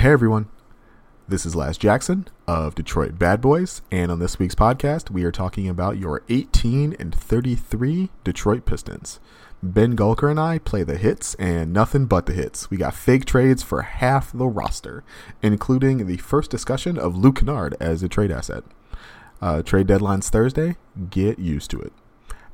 Hey everyone, this is Laz Jackson of Detroit Bad Boys, and on this week's podcast, we are talking about your 18 and 33 Detroit Pistons. Ben Gulker and I play the hits and nothing but the hits. We got fake trades for half the roster, including the first discussion of Luke Kennard as a trade asset. Uh, trade deadline's Thursday. Get used to it.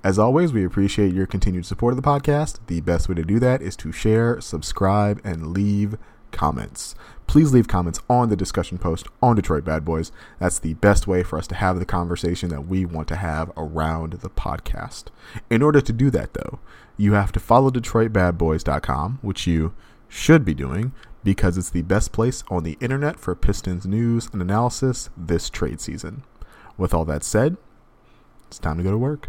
As always, we appreciate your continued support of the podcast. The best way to do that is to share, subscribe, and leave comments. Please leave comments on the discussion post on Detroit Bad Boys. That's the best way for us to have the conversation that we want to have around the podcast. In order to do that, though, you have to follow DetroitBadBoys.com, which you should be doing because it's the best place on the internet for Pistons news and analysis this trade season. With all that said, it's time to go to work.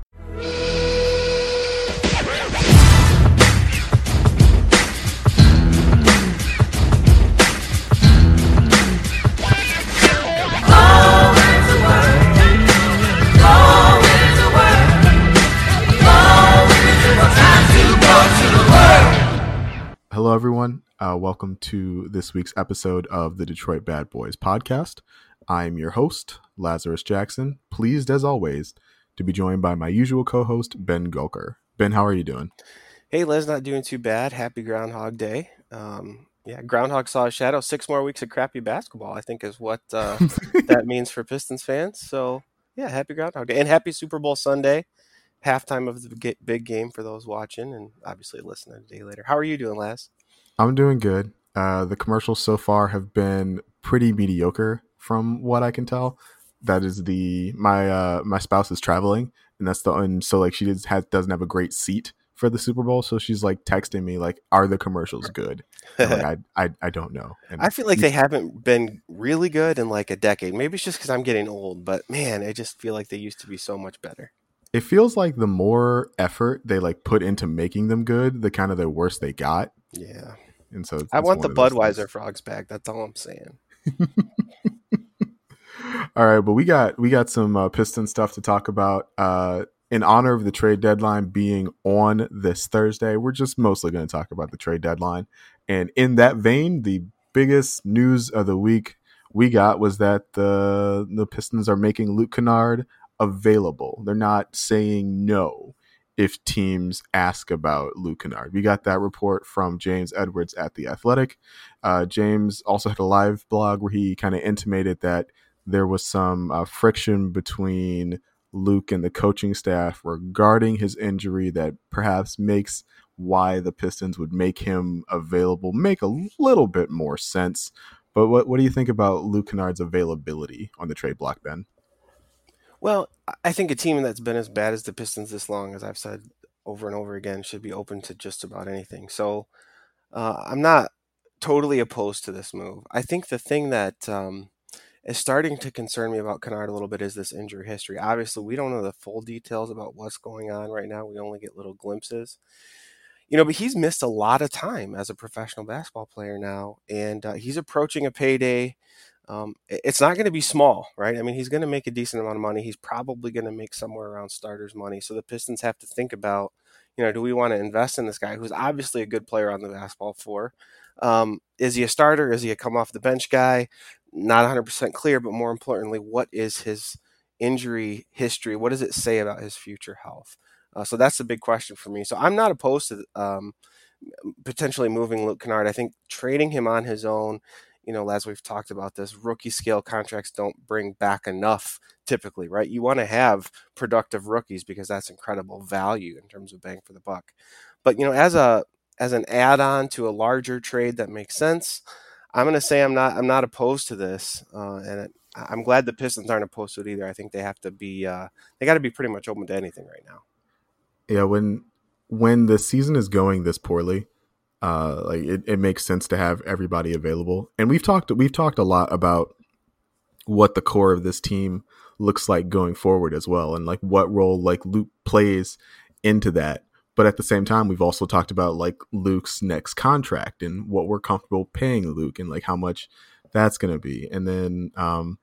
Hello, everyone. Uh, welcome to this week's episode of the Detroit Bad Boys podcast. I'm your host, Lazarus Jackson, pleased as always to be joined by my usual co host, Ben Gulker. Ben, how are you doing? Hey, Laz, not doing too bad. Happy Groundhog Day. Um, yeah, Groundhog saw a shadow. Six more weeks of crappy basketball, I think, is what uh, that means for Pistons fans. So, yeah, happy Groundhog Day. And happy Super Bowl Sunday halftime of the big game for those watching and obviously listening a day later. How are you doing, Laz? I'm doing good. Uh, the commercials so far have been pretty mediocre from what I can tell. That is the my uh, my spouse is traveling, and that's the and so like she does, has, doesn't have a great seat for the Super Bowl, so she's like texting me like, "Are the commercials good?" like, I, I I don't know. And I feel like they haven't been really good in like a decade. Maybe it's just because I'm getting old, but man, I just feel like they used to be so much better it feels like the more effort they like put into making them good, the kind of the worse they got. Yeah. And so I want the Budweiser frogs back. That's all I'm saying. all right, but we got we got some uh, Piston stuff to talk about. Uh, in honor of the trade deadline being on this Thursday, we're just mostly going to talk about the trade deadline. And in that vein, the biggest news of the week we got was that the the Pistons are making Luke Kennard available. They're not saying no if teams ask about Luke Kennard. We got that report from James Edwards at The Athletic. Uh, James also had a live blog where he kind of intimated that there was some uh, friction between Luke and the coaching staff regarding his injury that perhaps makes why the Pistons would make him available make a little bit more sense. But what, what do you think about Luke Kennard's availability on the trade block, Ben? Well, I think a team that's been as bad as the Pistons this long, as I've said over and over again, should be open to just about anything. So uh, I'm not totally opposed to this move. I think the thing that um, is starting to concern me about Kennard a little bit is this injury history. Obviously, we don't know the full details about what's going on right now. We only get little glimpses. You know, but he's missed a lot of time as a professional basketball player now, and uh, he's approaching a payday um, it's not going to be small, right? I mean, he's going to make a decent amount of money. He's probably going to make somewhere around starters money. So the Pistons have to think about, you know, do we want to invest in this guy who's obviously a good player on the basketball floor? Um, is he a starter? Is he a come off the bench guy? Not 100% clear, but more importantly, what is his injury history? What does it say about his future health? Uh, so that's the big question for me. So I'm not opposed to um, potentially moving Luke Kennard. I think trading him on his own you know, as we've talked about this, rookie scale contracts don't bring back enough typically, right? You want to have productive rookies because that's incredible value in terms of bang for the buck. But you know, as a as an add-on to a larger trade that makes sense, I'm going to say I'm not I'm not opposed to this, uh, and it, I'm glad the Pistons aren't opposed to it either. I think they have to be uh, they got to be pretty much open to anything right now. Yeah, when when the season is going this poorly, uh, like it, it makes sense to have everybody available. And we've talked we've talked a lot about what the core of this team looks like going forward as well, and like what role like Luke plays into that. But at the same time, we've also talked about like Luke's next contract and what we're comfortable paying Luke and like how much that's going to be, and then um,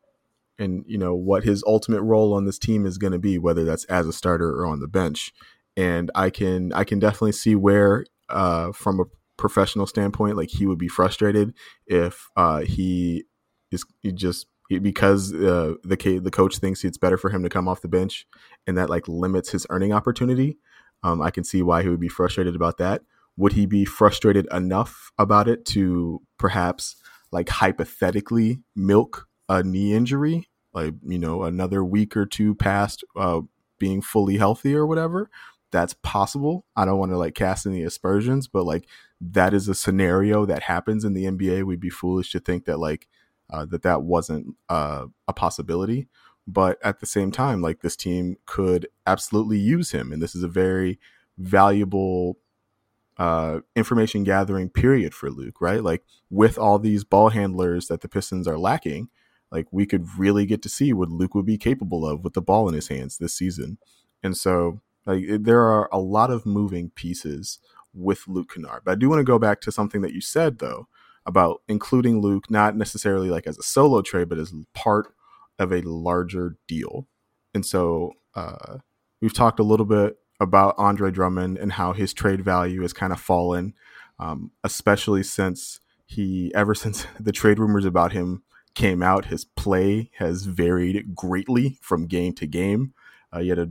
and you know what his ultimate role on this team is going to be, whether that's as a starter or on the bench. And I can I can definitely see where uh, from a professional standpoint, like he would be frustrated if uh, he is he just because uh, the the coach thinks it's better for him to come off the bench, and that like limits his earning opportunity. Um, I can see why he would be frustrated about that. Would he be frustrated enough about it to perhaps like hypothetically milk a knee injury, like you know another week or two past uh, being fully healthy or whatever? That's possible. I don't want to like cast any aspersions, but like that is a scenario that happens in the NBA. We'd be foolish to think that like uh, that that wasn't uh, a possibility. But at the same time, like this team could absolutely use him, and this is a very valuable uh, information gathering period for Luke, right? Like with all these ball handlers that the Pistons are lacking, like we could really get to see what Luke would be capable of with the ball in his hands this season. And so, like, there are a lot of moving pieces with Luke Kennard. But I do want to go back to something that you said though, about including Luke not necessarily like as a solo trade, but as part of a larger deal. And so uh, we've talked a little bit about Andre Drummond and how his trade value has kind of fallen, um, especially since he, ever since the trade rumors about him came out, his play has varied greatly from game to game. Uh, he had a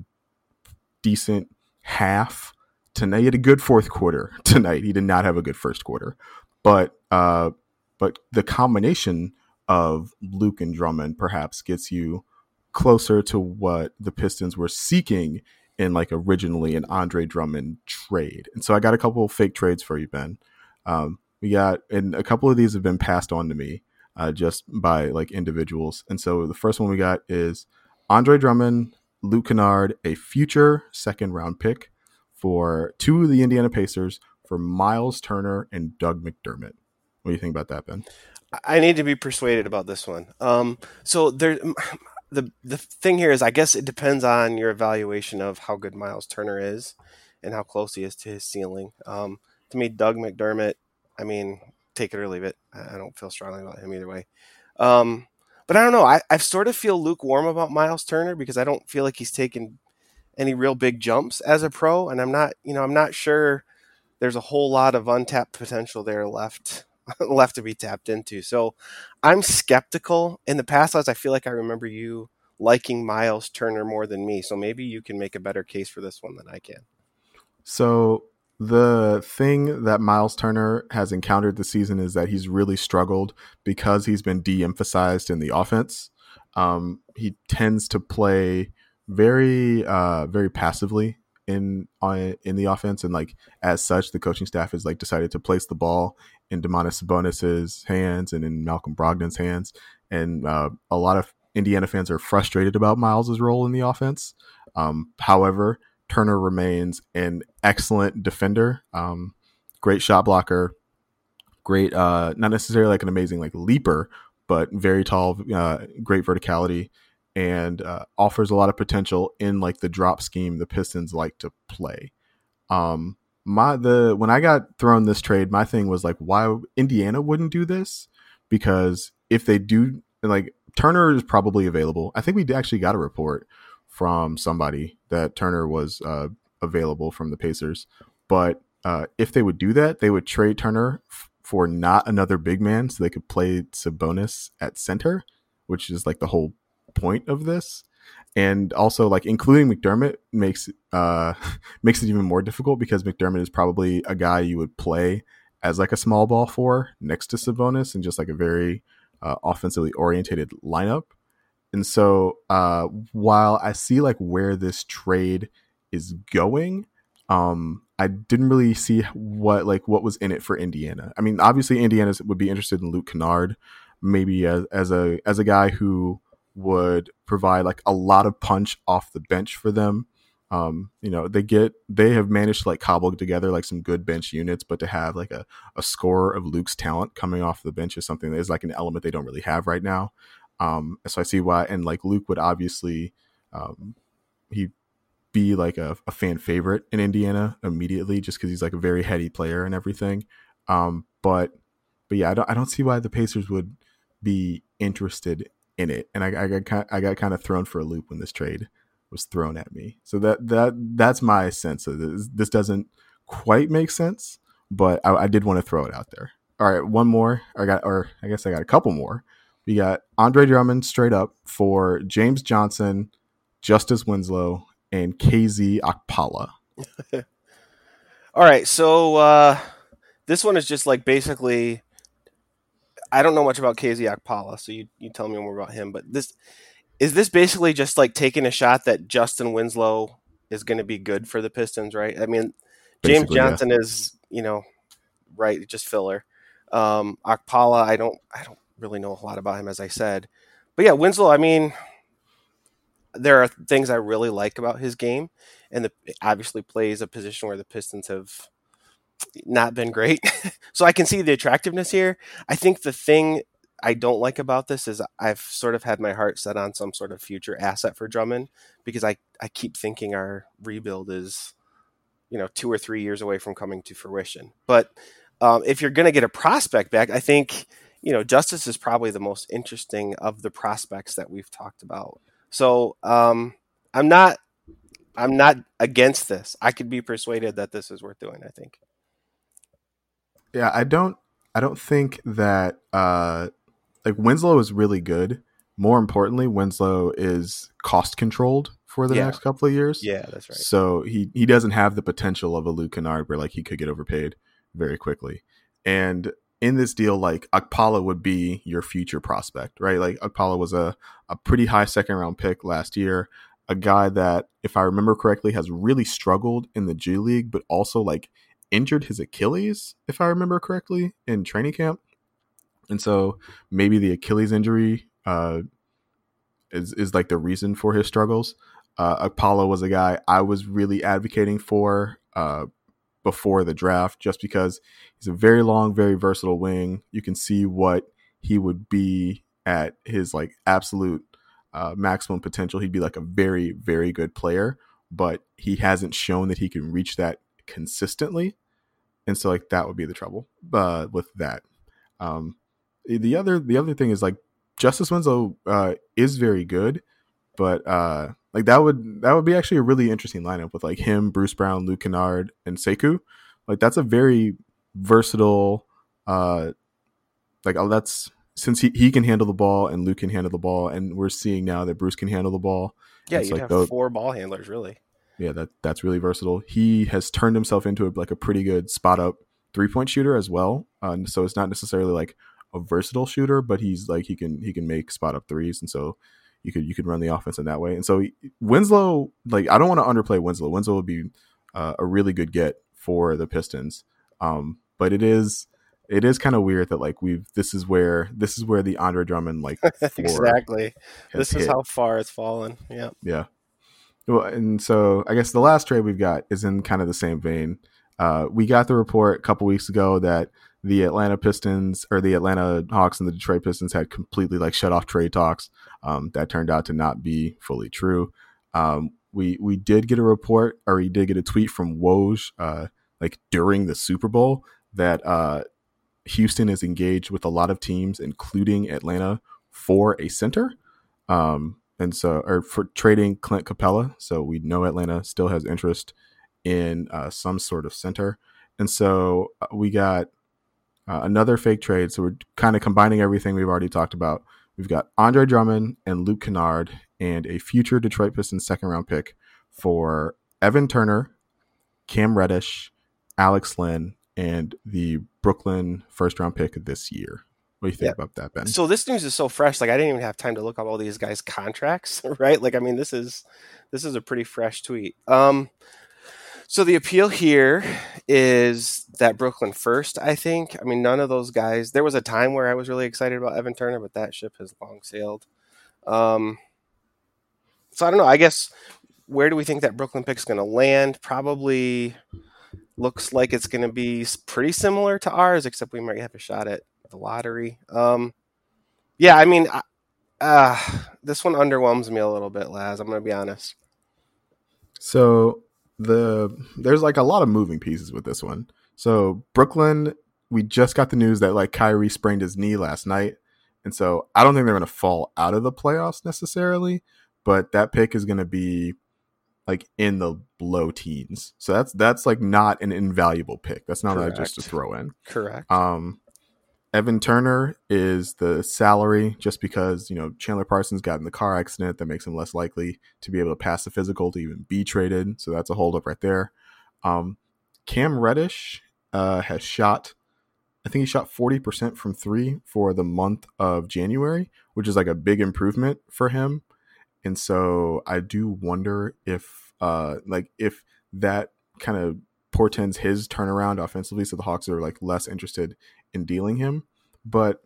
decent half tonight. He had a good fourth quarter tonight. He did not have a good first quarter, but uh, but the combination of Luke and Drummond perhaps gets you closer to what the Pistons were seeking in like originally an Andre Drummond trade. And so I got a couple fake trades for you, Ben. Um, we got, and a couple of these have been passed on to me uh, just by like individuals. And so the first one we got is Andre Drummond, Luke Kennard, a future second round pick for two of the Indiana Pacers for Miles Turner and Doug McDermott. What do you think about that, Ben? I need to be persuaded about this one. Um, so there, the the thing here is, I guess it depends on your evaluation of how good Miles Turner is and how close he is to his ceiling. Um, to me, Doug McDermott, I mean, take it or leave it. I don't feel strongly about him either way. Um, but I don't know. I, I sort of feel lukewarm about Miles Turner because I don't feel like he's taken any real big jumps as a pro, and I'm not, you know, I'm not sure there's a whole lot of untapped potential there left left to be tapped into. So I'm skeptical. In the past, as I feel like I remember you liking Miles Turner more than me. So maybe you can make a better case for this one than I can. So the thing that Miles Turner has encountered this season is that he's really struggled because he's been de-emphasized in the offense. Um, he tends to play very, uh, very passively in in the offense, and like as such, the coaching staff has like decided to place the ball in Domantas Sabonis's hands and in Malcolm Brogdon's hands, and uh, a lot of Indiana fans are frustrated about Miles's role in the offense. Um, however, Turner remains an excellent defender, um, great shot blocker, great uh, not necessarily like an amazing like leaper, but very tall, uh, great verticality and uh, offers a lot of potential in like the drop scheme the Pistons like to play. Um, my the when I got thrown this trade, my thing was like, why Indiana wouldn't do this? Because if they do, like Turner is probably available. I think we actually got a report from somebody that Turner was uh, available from the Pacers. But uh, if they would do that, they would trade Turner f- for not another big man, so they could play Sabonis at center, which is like the whole point of this and also like including McDermott makes uh makes it even more difficult because McDermott is probably a guy you would play as like a small ball four next to Sabonis and just like a very uh, offensively orientated lineup. And so uh while I see like where this trade is going, um I didn't really see what like what was in it for Indiana. I mean, obviously Indiana would be interested in Luke Kennard, maybe as as a as a guy who would provide like a lot of punch off the bench for them. Um, you know, they get they have managed to like cobble together like some good bench units, but to have like a, a score of Luke's talent coming off the bench is something that is like an element they don't really have right now. Um, so I see why, and like Luke would obviously, um, he be like a, a, fan favorite in Indiana immediately, just because he's like a very heady player and everything. Um, but but yeah, I don't I don't see why the Pacers would be interested in it, and I, I got I got kind of thrown for a loop when this trade was thrown at me. So that that that's my sense of this. This doesn't quite make sense, but I, I did want to throw it out there. All right, one more. I got, or I guess I got a couple more. We got Andre Drummond straight up for James Johnson, Justice Winslow, and KZ Okpala. All right, so uh, this one is just like basically. I don't know much about KZ Okpala, so you, you tell me more about him. But this is this basically just like taking a shot that Justin Winslow is going to be good for the Pistons, right? I mean, James Basically, Johnson is you know right, just filler. Um, Okpala, I don't I don't really know a lot about him, as I said. But yeah, Winslow. I mean, there are things I really like about his game, and the obviously plays a position where the Pistons have not been great. so I can see the attractiveness here. I think the thing I don't like about this is I've sort of had my heart set on some sort of future asset for Drummond because I, I keep thinking our rebuild is, you know, two or three years away from coming to fruition. But um, if you're going to get a prospect back, I think, you know, Justice is probably the most interesting of the prospects that we've talked about. So um, I'm not I'm not against this. I could be persuaded that this is worth doing. I think. Yeah, I don't. I don't think that uh, like Winslow is really good. More importantly, Winslow is cost controlled for the Yeah. next couple of years. Yeah, that's right. So he he doesn't have the potential of a Luke Kennard where like he could get overpaid very quickly. And in this deal, like Okpala would be your future prospect, right? Like Okpala was a, a pretty high second round pick last year, a guy that, if I remember correctly, has really struggled in the G League, but also like injured his Achilles, if I remember correctly, in training camp. And so maybe the Achilles injury uh, is is like the reason for his struggles. Uh, Okpala was a guy I was really advocating for uh, before the draft, just because he's a very long, very versatile wing. You can see what he would be at his like absolute uh, maximum potential. He'd be like a very, very good player, but he hasn't shown that he can reach that consistently, and so like that would be the trouble uh, with that. Um, the other, the other thing is like Justice Winslow uh, is very good, but uh, like that would that would be actually a really interesting lineup with like him, Bruce Brown, Luke Kennard, and Sekou. Like that's a very versatile. Uh, like oh, that's since he, he can handle the ball and Luke can handle the ball, and we're seeing now that Bruce can handle the ball. Yeah, you'd like have those- four ball handlers, really. Yeah, that that's really versatile. He has turned himself into a, like a pretty good spot up three point shooter as well. Uh, so it's not necessarily like a versatile shooter, but he's like he can he can make spot up threes, and so you could you could run the offense in that way. And so Winslow, like I don't want to underplay Winslow. Winslow would be uh, a really good get for the Pistons, um, but it is it is kind of weird that like we've this is where this is where the Andre Drummond like exactly. This is hit. how far it's fallen. Yeah. Yeah. Well, and so I guess the last trade we've got is in kind of the same vein. Uh, we got the report a couple weeks ago that the Atlanta Pistons or the Atlanta Hawks and the Detroit Pistons had completely like shut off trade talks. Um, that turned out to not be fully true. Um, we we did get a report or we did get a tweet from Woj uh, like during the Super Bowl that uh, Houston is engaged with a lot of teams, including Atlanta, for a center. Um, and so, or for trading Clint Capela. So we know Atlanta still has interest in uh, some sort of center. And so uh, we got uh, another fake trade. So we're kind of combining everything we've already talked about. We've got Andre Drummond and Luke Kennard and a future Detroit Pistons second round pick for Evan Turner, Cam Reddish, Alex Len, and the Brooklyn first round pick this year. What do you think Yeah. about that, Ben? So this news is so fresh. Like I didn't even have time to look up all these guys' contracts, right? Like I mean, this is this is a pretty fresh tweet. Um, so the appeal here is that Brooklyn first. I think. I mean, none of those guys. There was a time where I was really excited about Evan Turner, but that ship has long sailed. Um, so I don't know. I guess where do we think that Brooklyn pick's going to land? Probably looks like it's going to be pretty similar to ours, except we might have a shot at the lottery. Um, yeah, I mean, I- uh, this one underwhelms me a little bit, Laz. I'm going to be honest. So the there's like a lot of moving pieces with this one. So Brooklyn, we just got the news that like Kyrie sprained his knee last night, and so I don't think they're going to fall out of the playoffs necessarily, but that pick is going to be like in the low teens. So that's that's like not an invaluable pick. That's not like just to throw in. Correct. Um, Evan Turner is the salary just because, you know, Chandler Parsons got in the car accident that makes him less likely to be able to pass the physical to even be traded. So that's a holdup right there. Um, Cam Reddish uh, has shot, I think he shot 40% from three for the month of January, which is like a big improvement for him. And so I do wonder if, uh, like, if that kind of portends his turnaround offensively. So the Hawks are like less interested in dealing him. But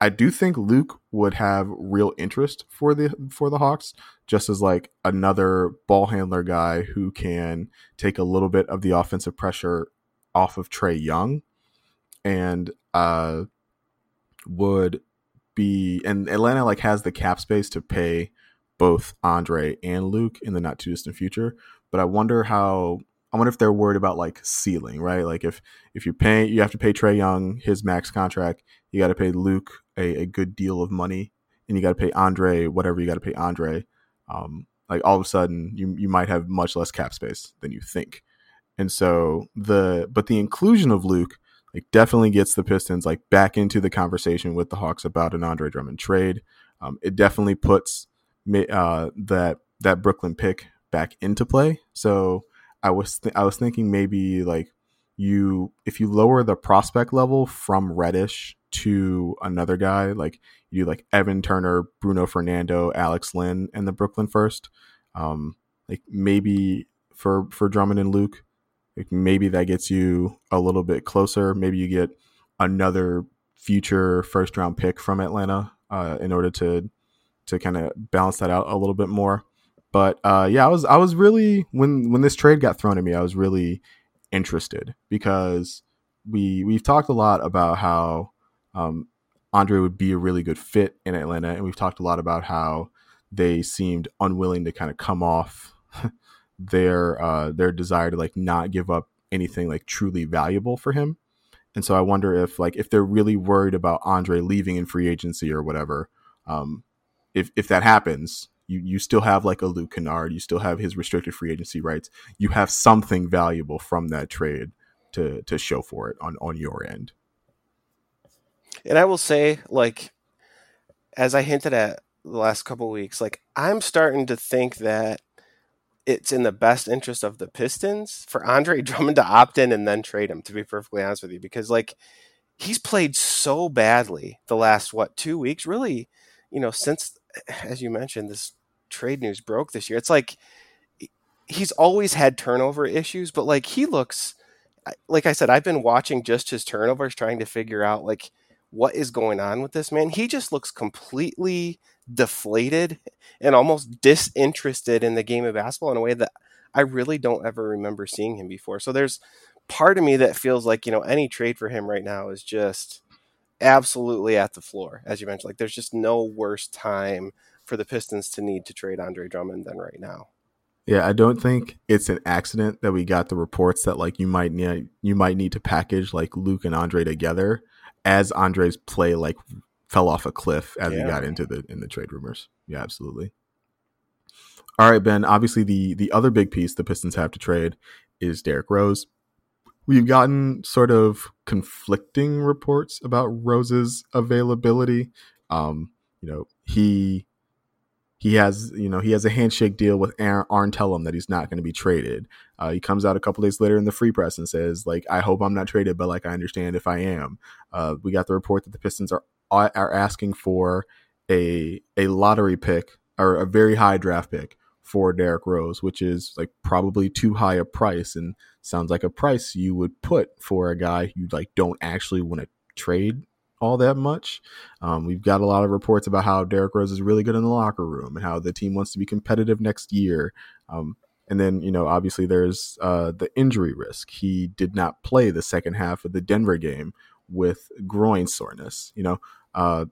I do think Luke would have real interest for the for the Hawks, just as like another ball handler guy who can take a little bit of the offensive pressure off of Trae Young, and uh, would be and Atlanta like has the cap space to pay both Andre and Luke in the not too distant future. But I wonder how I wonder if they're worried about like ceiling, right? Like if if you pay, you have to pay Trae Young his max contract. You got to pay Luke a, a good deal of money, and you got to pay Andre whatever you got to pay Andre. Um, like all of a sudden, you you might have much less cap space than you think, and so the but the inclusion of Luke like definitely gets the Pistons like back into the conversation with the Hawks about an Andre Drummond trade. Um, it definitely puts uh, that that Brooklyn pick back into play. So I was th- I was thinking maybe like you if you lower the prospect level from Reddish to another guy like you do like Evan Turner, Bruno Fernando, Alex Len, and the Brooklyn first. Um, like maybe for for Drummond and Luke, like maybe that gets you a little bit closer. Maybe you get another future first round pick from Atlanta uh, in order to to kind of balance that out a little bit more. But uh, yeah, I was I was really when when this trade got thrown at me, I was really interested because we we've talked a lot about how um, Andre would be a really good fit in Atlanta, and we've talked a lot about how they seemed unwilling to kind of come off their uh, their desire to like not give up anything like truly valuable for him. And so I wonder if like if they're really worried about Andre leaving in free agency or whatever, um, if if that happens, you you still have like a Luke Kennard, you still have his restricted free agency rights. You have something valuable from that trade to to show for it on on your end. And I will say, like, as I hinted at the last couple weeks, like I'm starting to think that it's in the best interest of the Pistons for Andre Drummond to opt in and then trade him. To be perfectly honest with you, because like he's played so badly the last what two weeks, really, you know, since as you mentioned this trade news broke this year. It's like he's always had turnover issues, but like he looks like I said, I've been watching just his turnovers, trying to figure out like what is going on with this man. He just looks completely deflated and almost disinterested in the game of basketball in a way that I really don't ever remember seeing him before. So there's part of me that feels like, you know, any trade for him right now is just absolutely at the floor, as you mentioned. Like there's just no worse time for the Pistons to need to trade Andre Drummond than right now. Yeah, I don't think it's an accident that we got the reports that like you might need you might need to package like Luke and Andre together as Andre's play like fell off a cliff as yeah. he got into the in the trade rumors. Yeah, absolutely. All right, Ben. Obviously, the the other big piece the Pistons have to trade is Derrick Rose. We've gotten sort of conflicting reports about Rose's availability. Um, you know, he he has you know he has a handshake deal with Aaron, Arn Tellem that he's not going to be traded. Uh, he comes out a couple days later in the free press and says like I hope I'm not traded, but like I understand if I am. Uh, we got the report that the Pistons are are asking for a a lottery pick or a very high draft pick for Derrick Rose, which is like probably too high a price and sounds like a price you would put for a guy you like don't actually want to trade all that much. Um, we've got a lot of reports about how Derrick Rose is really good in the locker room and how the team wants to be competitive next year. Um, and then, you know, obviously there's uh, the injury risk. He did not play the second half of the Denver game with groin soreness. You know, uh,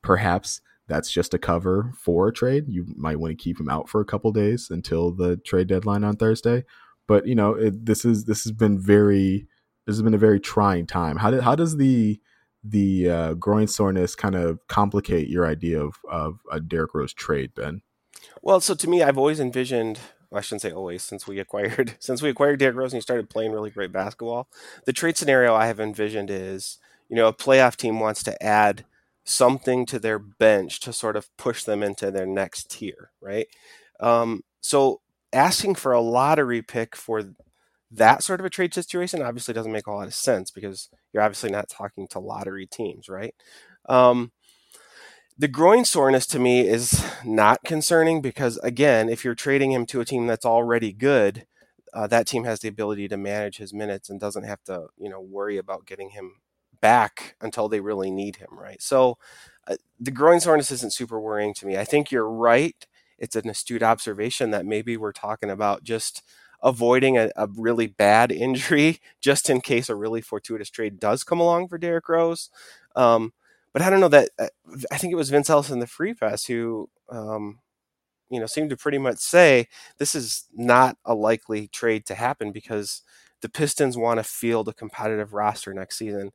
perhaps that's just a cover for a trade. You might want to keep him out for a couple days until the trade deadline on Thursday. But you know, it, this is this has been very this has been a very trying time. How did how does the the uh, groin soreness kind of complicate your idea of of a Derrick Rose trade, Ben? Well, so to me, I've always envisioned well, I shouldn't say always since we acquired since we acquired Derrick Rose and he started playing really great basketball. The trade scenario I have envisioned is you know a playoff team wants to add something to their bench to sort of push them into their next tier, right? Um, so asking for a lottery pick for that sort of a trade situation obviously doesn't make a lot of sense because you're obviously not talking to lottery teams, right? Um, the groin soreness to me is not concerning because, again, if you're trading him to a team that's already good, uh, that team has the ability to manage his minutes and doesn't have to, you know, worry about getting him back until they really need him, right? So uh, the groin soreness isn't super worrying to me. I think you're right. It's an astute observation that maybe we're talking about just avoiding a, a, really bad injury just in case a really fortuitous trade does come along for Derrick Rose. Um, but I don't know that uh, I think it was Vince Ellis in the Free Press who, um, you know, seemed to pretty much say this is not a likely trade to happen because the Pistons want to field a competitive roster next season,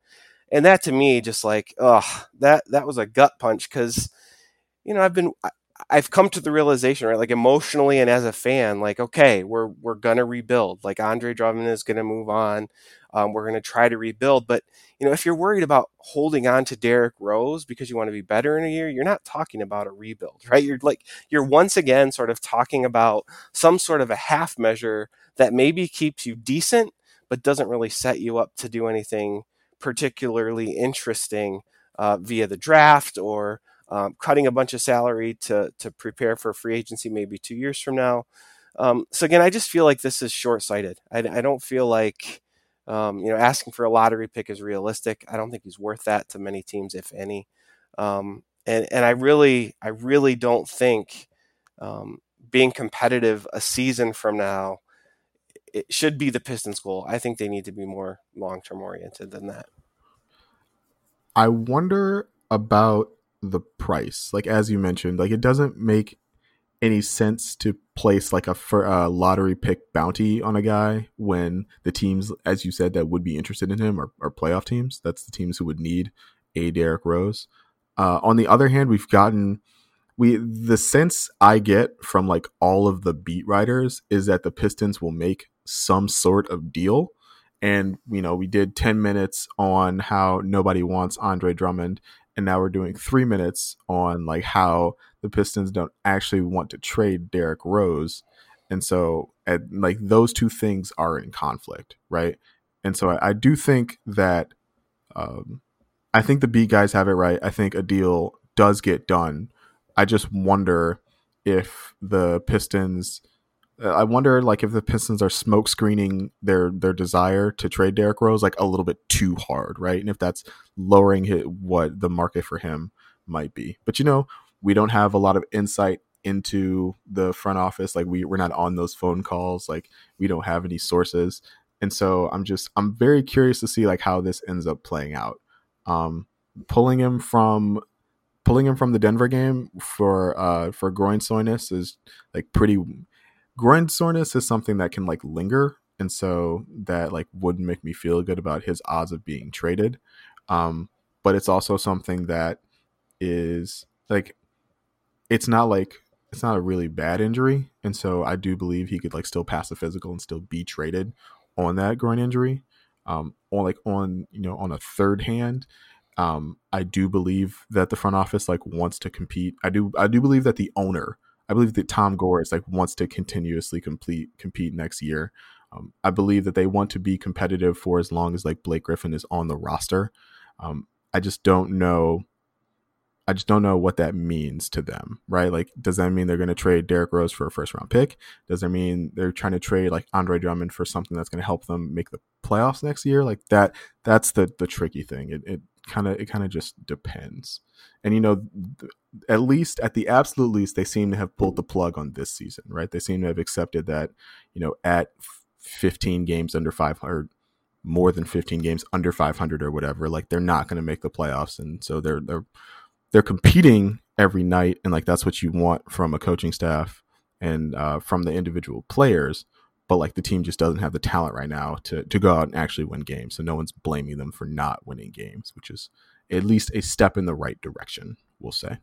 and that to me just like, oh, that that was a gut punch because, you know, I've been I've come to the realization, right, like emotionally and as a fan, like, okay, we're we're gonna rebuild. Like Andre Drummond is gonna move on. Um, we're gonna try to rebuild. But you know, if you're worried about holding on to Derrick Rose because you want to be better in a year, you're not talking about a rebuild, right? You're like you're once again sort of talking about some sort of a half measure that maybe keeps you decent, but doesn't really set you up to do anything particularly interesting uh, via the draft or um, cutting a bunch of salary to to prepare for free agency maybe two years from now. Um, so again, I just feel like this is short sighted. I, I, don't feel like um, you know asking for a lottery pick is realistic. I don't think he's worth that to many teams, if any. Um, and and I really I really don't think um, being competitive a season from now it should be the Pistons' goal. I think they need to be more long term oriented than that. I wonder about the price. Like as you mentioned, like it doesn't make any sense to place like a for a lottery pick bounty on a guy when the teams, as you said, that would be interested in him are, are playoff teams. That's the teams who would need a Derrick Rose. Uh, on the other hand, we've gotten we the sense I get from like all of the beat writers is that the Pistons will make some sort of deal. And you know, we did ten minutes on how nobody wants Andre Drummond, and now we're doing three minutes on like how the Pistons don't actually want to trade Derrick Rose, and so at, like those two things are in conflict, right? And so I, I do think that um, I think the B guys have it right. I think a deal does get done. I just wonder if the Pistons I wonder like if the Pistons are smoke screening their their desire to trade Derrick Rose like a little bit too hard, right? And if that's lowering his, what the market for him might be. But you know, we don't have a lot of insight into the front office. Like we we're not on those phone calls. Like we don't have any sources. And so I'm just I'm very curious to see like how this ends up playing out. Um, pulling him from pulling him from the Denver game for uh for groin soreness is like pretty groin soreness is something that can like linger and so that like wouldn't make me feel good about his odds of being traded. Um but it's also something that is like it's not like it's not a really bad injury and so i do believe he could like still pass the physical and still be traded on that groin injury. Um on like on you know on a third hand um i do believe that the front office like wants to compete. I do i do believe that the owner I believe that Tom Gores like wants to continuously complete compete next year. Um, I believe that they want to be competitive for as long as like Blake Griffin is on the roster. Um, I just don't know. I just don't know what that means to them, right? Like, does that mean they're going to trade Derrick Rose for a first round pick? Does that mean they're trying to trade like Andre Drummond for something that's going to help them make the playoffs next year? Like that, that's the the tricky thing. It, it kind of it kind of just depends. And you know, at least at the absolute least, they seem to have pulled the plug on this season, right? They seem to have accepted that you know at 15 games under 500 more than 15 games under 500 or whatever like they're not going to make the playoffs and so they're they're they're competing every night and like that's what you want from a coaching staff and uh, from the individual players but like the team just doesn't have the talent right now to to go out and actually win games. So no one's blaming them for not winning games, which is at least a step in the right direction, we'll say.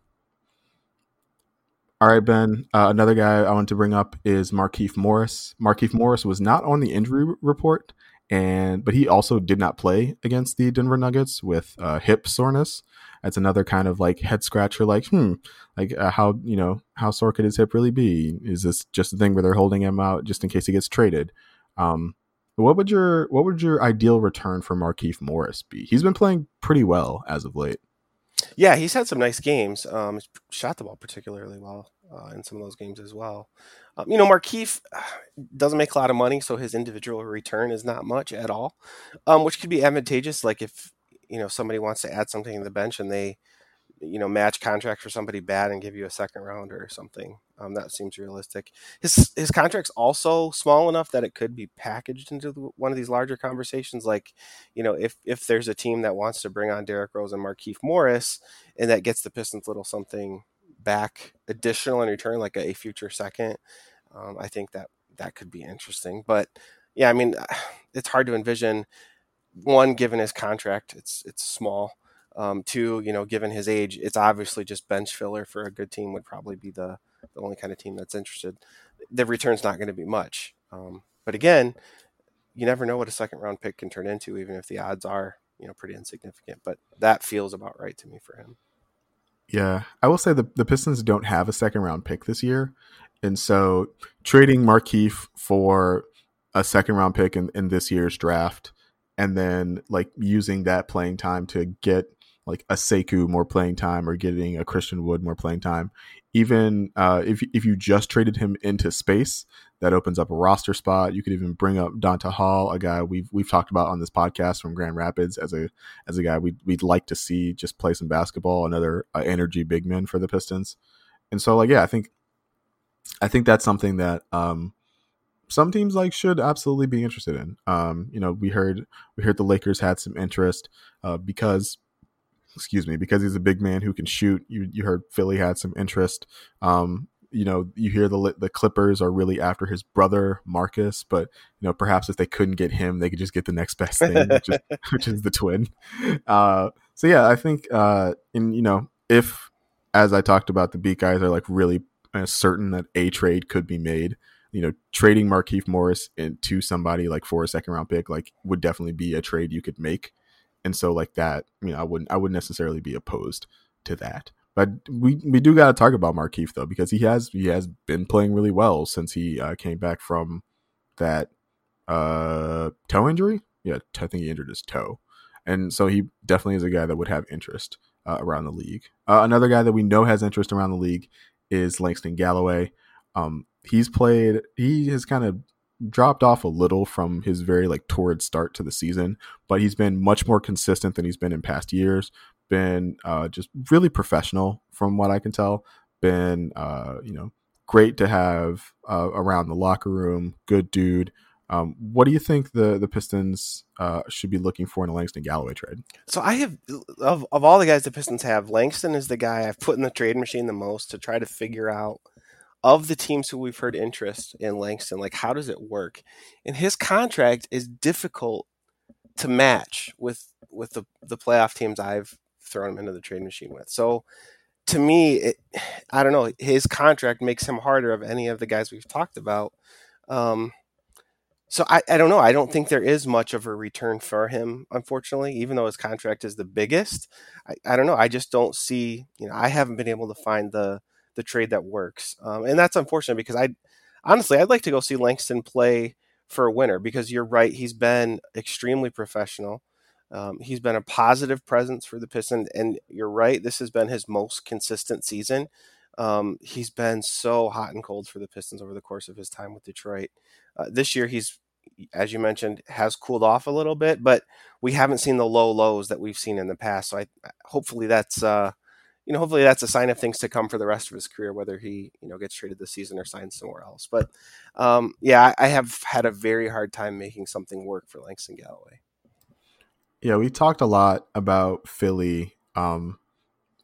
All right, Ben. Uh, another guy I want to bring up is Markieff Morris. Markieff Morris was not on the injury report, and but he also did not play against the Denver Nuggets with uh, hip soreness. That's another kind of like head scratcher. Like, hmm, like uh, how you know how sore could his hip really be? Is this just a thing where they're holding him out just in case he gets traded? Um, what would your what would your ideal return for Markieff Morris be? He's been playing pretty well as of late. Yeah, he's had some nice games. Um, shot the ball particularly well uh, in some of those games as well. Um, you know, Markieff doesn't make a lot of money, so his individual return is not much at all, um, which could be advantageous. Like if you know somebody wants to add something to the bench and they you know match contract for somebody bad and give you a second rounder or something. Um, that seems realistic. His his contract's also small enough that it could be packaged into one of these larger conversations. Like, you know, if if there's a team that wants to bring on Derrick Rose and Markieff Morris, and that gets the Pistons little something back additional in return, like a, future second, um, I think that that could be interesting. But yeah, I mean, it's hard to envision. One, given his contract, it's it's small um, two, you know, given his age, it's obviously just bench filler for a good team would probably be the, the only kind of team that's interested. The return's not going to be much. Um, but again, you never know what a second round pick can turn into, even if the odds are, you know, pretty insignificant. But that feels about right to me for him. Yeah. I will say the, the Pistons don't have a second round pick this year. And so trading Markieff for a second round pick in, in this year's draft and then like using that playing time to get like a Sekou more playing time or getting a Christian Wood more playing time. Even uh, if if you just traded him into space, that opens up a roster spot. You could even bring up Donta Hall, a guy we've we've talked about on this podcast from Grand Rapids as a as a guy we'd we'd like to see just play some basketball, another uh, energy big man for the Pistons. And so like yeah, I think I think that's something that um, some teams like should absolutely be interested in. Um, you know, we heard we heard the Lakers had some interest uh, because excuse me, because he's a big man who can shoot. You you heard Philly had some interest. Um, you know, you hear the the Clippers are really after his brother Marcus, but you know, perhaps if they couldn't get him, they could just get the next best thing, which is, which is the twin. Uh, so yeah, I think, uh, in you know, if as I talked about, the beat guys are like really uh, certain that a trade could be made. You know, trading Markieff Morris into somebody like for a second round pick, like would definitely be a trade you could make and so like that, you know, I wouldn't I wouldn't necessarily be opposed to that. But we we do got to talk about Markieff though because he has he has been playing really well since he uh, came back from that uh, toe injury. Yeah, I think he injured his toe, and so he definitely is a guy that would have interest uh, around the league. Uh, another guy that we know has interest around the league is Langston Galloway. Um, he's played. He has kind of dropped off a little from his very like torrid start to the season, but he's been much more consistent than he's been in past years. Been uh, just really professional from what I can tell. Been uh, you know great to have uh, around the locker room. Good dude. Um, what do you think the the Pistons uh, should be looking for in a Langston Galloway trade? So I have of of all the guys the Pistons have, Langston is the guy I've put in the trade machine the most to try to figure out of the teams who we've heard interest in Langston, like how does it work? And his contract is difficult to match with with the the playoff teams I've thrown him into the trade machine with. So to me, it, I don't know. His contract makes him harder of any of the guys we've talked about. Um, so I, I don't know. I don't think there is much of a return for him, unfortunately, even though his contract is the biggest. I, I don't know. I just don't see, you know, I haven't been able to find the the trade that works. Um, and that's unfortunate because I honestly I'd like to go see Langston play for a winner because you're right. He's been extremely professional. Um, he's been a positive presence for the Pistons, and you're right. This has been his most consistent season. Um, he's been so hot and cold for the Pistons over the course of his time with Detroit. Uh, this year, he's, as you mentioned, has cooled off a little bit, but we haven't seen the low lows that we've seen in the past. So I hopefully that's uh, you know, hopefully that's a sign of things to come for the rest of his career, whether he, you know, gets traded this season or signs somewhere else. But um, yeah, I, I have had a very hard time making something work for Langston Galloway. Yeah, we talked a lot about Philly um,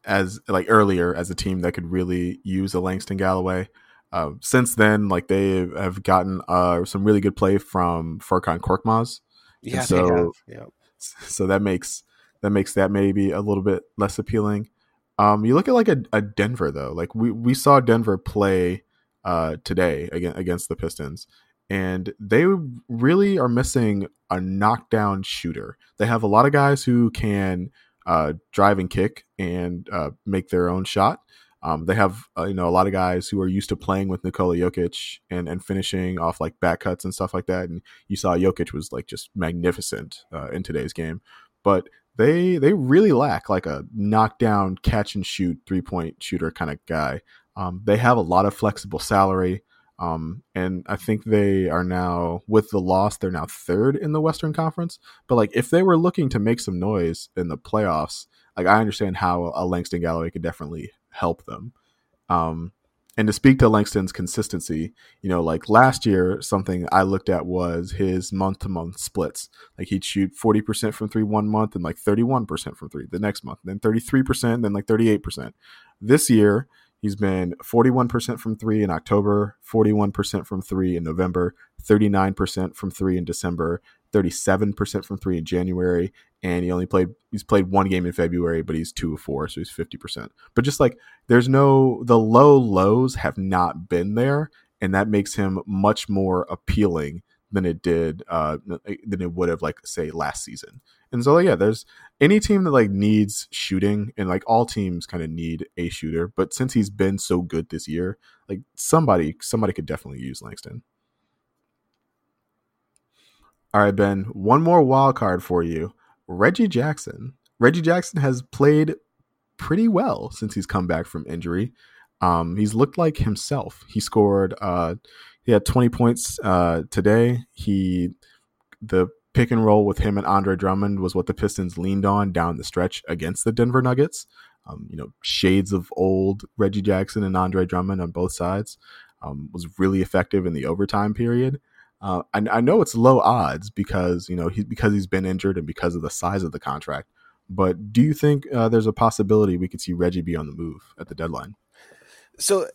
as like earlier as a team that could really use a Langston Galloway. Uh, since then, like they have gotten uh, some really good play from Furkan Korkmaz. Yeah, so yeah. So that makes that makes that maybe a little bit less appealing. Um, you look at like a, a Denver though. Like we we saw Denver play uh today again against the Pistons, and they really are missing a knockdown shooter. They have a lot of guys who can uh, drive and kick and uh, make their own shot. Um, they have uh, you know a lot of guys who are used to playing with Nikola Jokic and and finishing off like back cuts and stuff like that. And you saw Jokic was like just magnificent uh, in today's game, but they they really lack like a knockdown catch and shoot three point shooter kind of guy. Um, they have a lot of flexible salary. Um, and I think they are now with the loss, they're now third in the Western Conference. But like, if they were looking to make some noise in the playoffs, like I understand how a Langston Galloway could definitely help them. Um, and to speak to Langston's consistency, you know, like last year, something I looked at was his month to month splits. Like he'd shoot 40% from three one month and like 31% from three the next month, then 33%, then like 38%. This year, He's been 41% from three in October, 41% from three in November, 39% from three in December, 37% from three in January, and he only played he's played one game in February, but he's two of four, so he's 50%. But just like there's no the low lows have not been there, and that makes him much more appealing than it did uh than it would have like say last season. And so, like, yeah, there's any team that like needs shooting, and like all teams kind of need a shooter. But since he's been so good this year, like somebody, somebody could definitely use Langston. All right, Ben, one more wild card for you Reggie Jackson. Reggie Jackson has played pretty well since he's come back from injury. Um, he's looked like himself. He scored, uh, he had 20 points uh, today. He, the pick and roll with him and Andre Drummond was what the Pistons leaned on down the stretch against the Denver Nuggets. Um, you know, shades of old Reggie Jackson and Andre Drummond on both sides um, was really effective in the overtime period. Uh, I, I, know it's low odds because you know he because he's been injured and because of the size of the contract. But do you think uh, there's a possibility we could see Reggie be on the move at the deadline? So,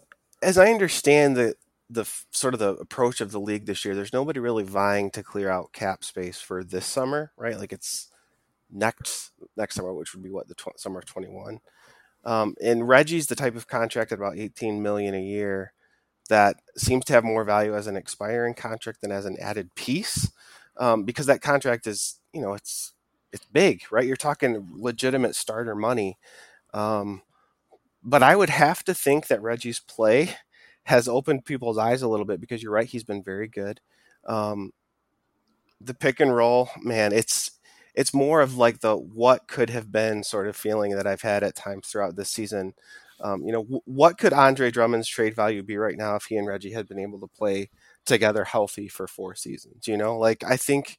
as I understand the the sort of the approach of the league this year, there's nobody really vying to clear out cap space for this summer, right? Like it's next next summer, which would be what the tw- summer of 21. Um, and Reggie's the type of contract at about 18 million a year that seems to have more value as an expiring contract than as an added piece, um, because that contract is, you know, it's it's big, right? You're talking legitimate starter money. Um, but I would have to think that Reggie's play has opened people's eyes a little bit because you're right, he's been very good. Um, the pick and roll, man, it's it's more of like the what could have been sort of feeling that I've had at times throughout this season. Um, you know, w- what could Andre Drummond's trade value be right now if he and Reggie had been able to play together healthy for four seasons? You know, like I think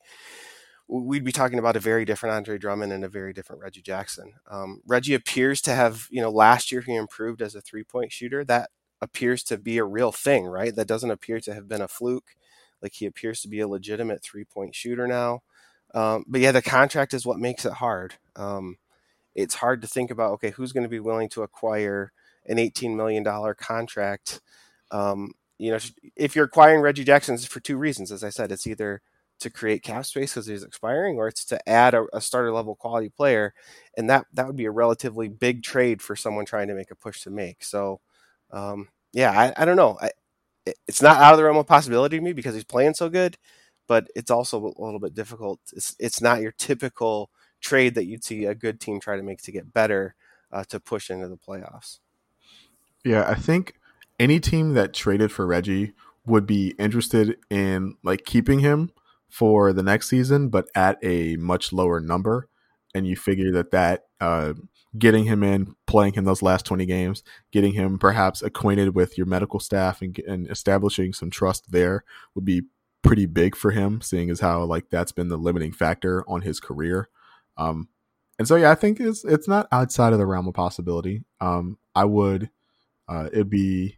we'd be talking about a very different Andre Drummond and a very different Reggie Jackson. Um, Reggie appears to have, you know, last year he improved as a three point shooter. That appears to be a real thing, right? That doesn't appear to have been a fluke. Like he appears to be a legitimate three point shooter now. Um, but yeah, the contract is what makes it hard. Um, it's hard to think about, okay, who's going to be willing to acquire an $18 million contract? Um, you know, if you're acquiring Reggie Jackson, for two reasons. As I said, it's either to create cap space because he's expiring, or it's to add a, a, starter level quality player, and that that would be a relatively big trade for someone trying to make a push to make. So, um, yeah, I, I don't know. I, it's not out of the realm of possibility to me because he's playing so good, but it's also a little bit difficult. It's it's not your typical trade that you'd see a good team try to make to get better uh, to push into the playoffs. Yeah, I think any team that traded for Reggie would be interested in like keeping him for the next season, but at a much lower number. And you figure that that uh, getting him in, playing him those last 20 games, getting him perhaps acquainted with your medical staff and, and establishing some trust there would be pretty big for him, seeing as how like that's been the limiting factor on his career. Um, and so yeah, I think it's it's not outside of the realm of possibility. Um, I would uh, it'd be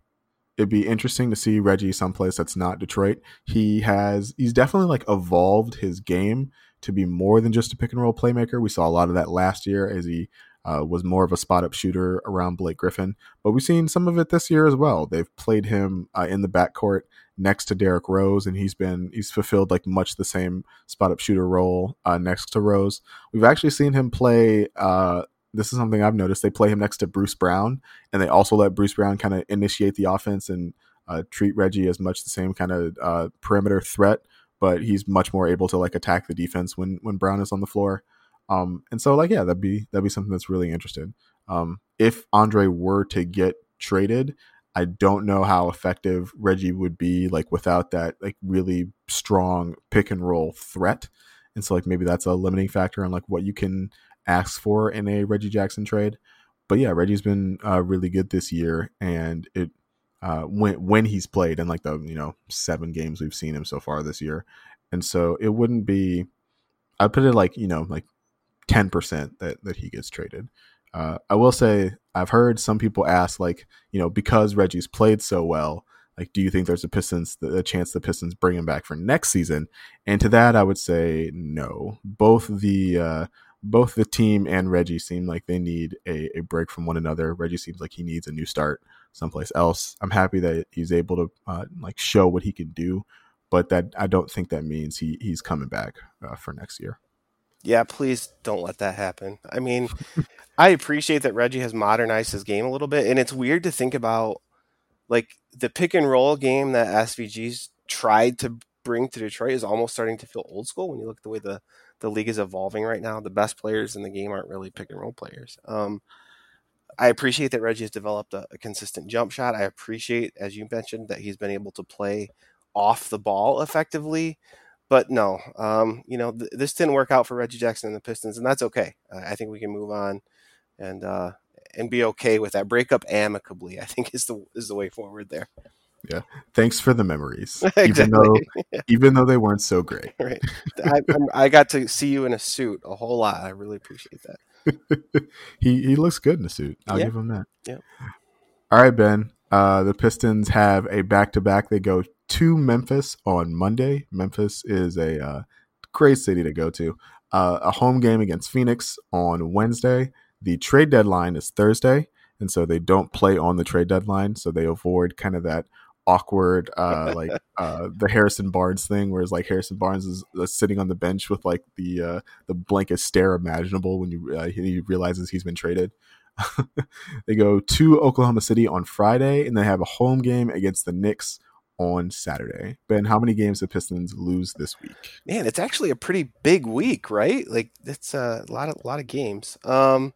it'd be interesting to see Reggie someplace that's not Detroit. He has he's definitely like evolved his game to be more than just a pick and roll playmaker. We saw a lot of that last year as he uh, was more of a spot up shooter around Blake Griffin. But we've seen some of it this year as well. They've played him uh, in the backcourt next to Derrick Rose, and he's been he's fulfilled like much the same spot up shooter role uh, next to Rose. We've actually seen him play uh, this is something I've noticed. They play him next to Bruce Brown, and they also let Bruce Brown kind of initiate the offense and uh, treat Reggie as much the same kind of uh, perimeter threat, but he's much more able to like attack the defense when when Brown is on the floor. Um, and so like yeah, that'd be that'd be something that's really interesting. Um, if Andre were to get traded, I don't know how effective Reggie would be like without that like really strong pick and roll threat. And so like maybe that's a limiting factor on like what you can ask for in a Reggie Jackson trade. But yeah, Reggie's been uh, really good this year, and it uh, when when he's played in like the you know seven games we've seen him so far this year, and so it wouldn't be. I put it like you know like ten percent that that he gets traded. Uh, I will say I've heard some people ask like you know because Reggie's played so well, like do you think there's a Pistons a chance the Pistons bring him back for next season? And to that I would say no. Both the uh, both the team and Reggie seem like they need a, a break from one another. Reggie seems like he needs a new start someplace else. I'm happy that he's able to uh, like show what he can do, but that I don't think that means he he's coming back uh, for next year. Yeah, please don't let that happen. I mean, I appreciate that Reggie has modernized his game a little bit, and it's weird to think about like the pick and roll game that SVG's tried to bring to Detroit is almost starting to feel old school when you look at the way the the league is evolving right now. The best players in the game aren't really pick and roll players. Um, I appreciate that Reggie has developed a, a, consistent jump shot. I appreciate, as you mentioned, that he's been able to play off the ball effectively. But no, um, you know, th- this didn't work out for Reggie Jackson and the Pistons, and that's okay. Uh, I think we can move on and uh, and be okay with that. breakup amicably, I think, is the is the way forward there. Yeah. Thanks for the memories. exactly. Even though yeah. even though they weren't so great. Right. I, I, got to see you in a suit a whole lot. I really appreciate that. he he looks good in a suit. I'll yeah. give him that. Yeah. All right, Ben. Uh, the Pistons have a back to back. They go to Memphis on Monday. Memphis is a uh, great city to go to. Uh, a home game against Phoenix on Wednesday. The trade deadline is Thursday, and so they don't play on the trade deadline. So they avoid kind of that awkward uh like uh the Harrison Barnes thing whereas like Harrison Barnes is uh, sitting on the bench with like the uh the blankest stare imaginable when you uh, he realizes he's been traded they go to Oklahoma City on Friday and they have a home game against the Knicks on Saturday. Ben, how many games the Pistons lose this week? Man, it's actually a pretty big week, right? Like it's a lot of lot of games. Um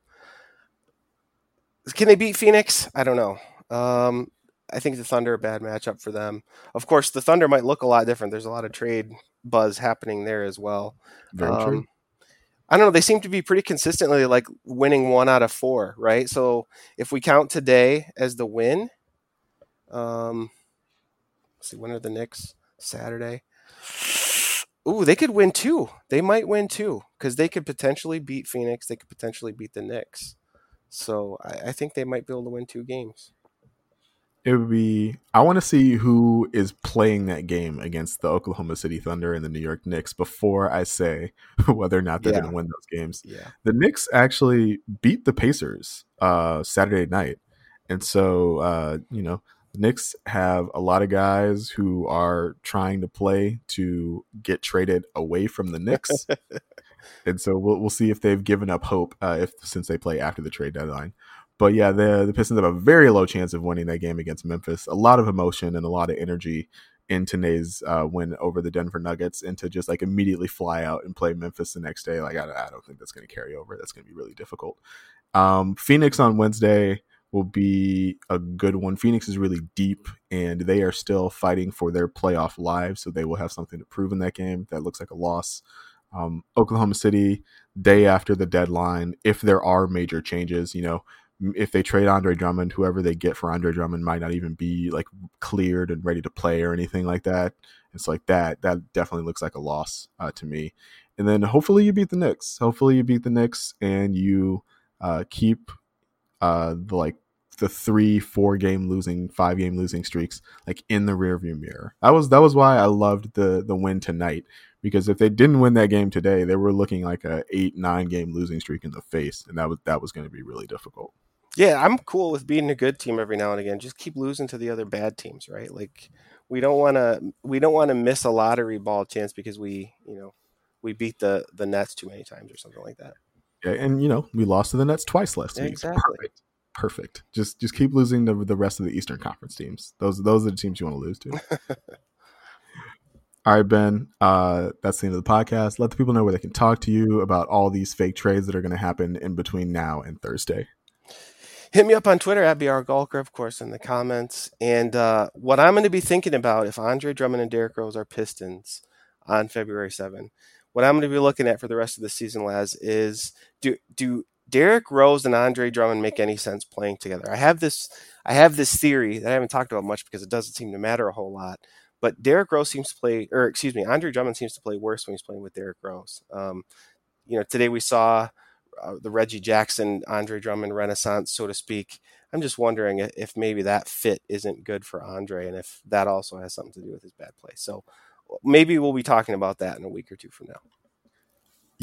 can they beat Phoenix? I don't know. Um I think the Thunder a bad matchup for them. Of course, the Thunder might look a lot different. There's a lot of trade buzz happening there as well. Very um, true. I don't know. They seem to be pretty consistently like winning one out of four, right? So if we count today as the win, um, see, when are the Knicks? Saturday. Ooh, they could win two. They might win two because they could potentially beat Phoenix. They could potentially beat the Knicks. So I, I think they might be able to win two games it would be I want to see who is playing that game against the Oklahoma City Thunder and the New York Knicks before I say whether or not they're yeah. going to win those games. Yeah. The Knicks actually beat the Pacers uh, Saturday night. And so uh, you know, the Knicks have a lot of guys who are trying to play to get traded away from the Knicks. and so we'll we'll see if they've given up hope uh, if since they play after the trade deadline. But yeah, the the Pistons have a very low chance of winning that game against Memphis. A lot of emotion and a lot of energy in Tanay's uh, win over the Denver Nuggets, and to just like immediately fly out and play Memphis the next day. Like I, I don't think that's going to carry over. That's going to be really difficult. Um, Phoenix on Wednesday will be a good one. Phoenix is really deep, and they are still fighting for their playoff lives, so they will have something to prove in that game. That looks like a loss. Um, Oklahoma City, day after the deadline, if there are major changes, you know, if they trade Andre Drummond, whoever they get for Andre Drummond might not even be like cleared and ready to play or anything like that. It's like that. That definitely looks like a loss uh, to me. And then hopefully you beat the Knicks. Hopefully you beat the Knicks and you uh, keep uh, the like the three, four game losing, five game losing streaks like in the rearview mirror. That was that was why I loved the the win tonight because if they didn't win that game today, they were looking like a eight nine game losing streak in the face, and that was that was going to be really difficult. Yeah, I'm cool with beating a good team every now and again. Just keep losing to the other bad teams, right? Like we don't want to we don't want to miss a lottery ball chance because we, you know, we beat the the Nets too many times or something like that. Yeah, and you know we lost to the Nets twice last week. Exactly. Perfect. Perfect. Just just keep losing the the rest of the Eastern Conference teams. Those those are the teams you want to lose to. all right, Ben. Uh, that's the end of the podcast. Let the people know where they can talk to you about all these fake trades that are going to happen in between now and Thursday. Hit me up on Twitter at BR Gulker, of course, in the comments. And uh, what I'm going to be thinking about if Andre Drummond and Derrick Rose are Pistons on February 7, what I'm going to be looking at for the rest of the season, Laz, is do do Derrick Rose and Andre Drummond make any sense playing together? I have this I have this theory that I haven't talked about much because it doesn't seem to matter a whole lot. But Derrick Rose seems to play, or excuse me, Andre Drummond seems to play worse when he's playing with Derrick Rose. Um, you know, today we saw uh, the Reggie Jackson, Andre Drummond renaissance, so to speak. I'm just wondering if maybe that fit isn't good for Andre, and if that also has something to do with his bad play. So maybe we'll be talking about that in a week or two from now.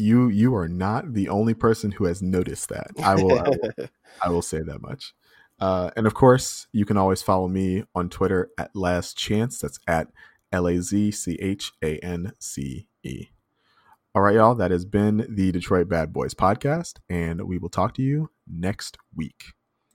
You you are not the only person who has noticed that. I will I will, I will say that much. Uh, and of course, you can always follow me on Twitter at Laz Chance. That's at L A Z C H A N C E. All right, y'all. That has been the Detroit Bad Boys podcast, and we will talk to you next week.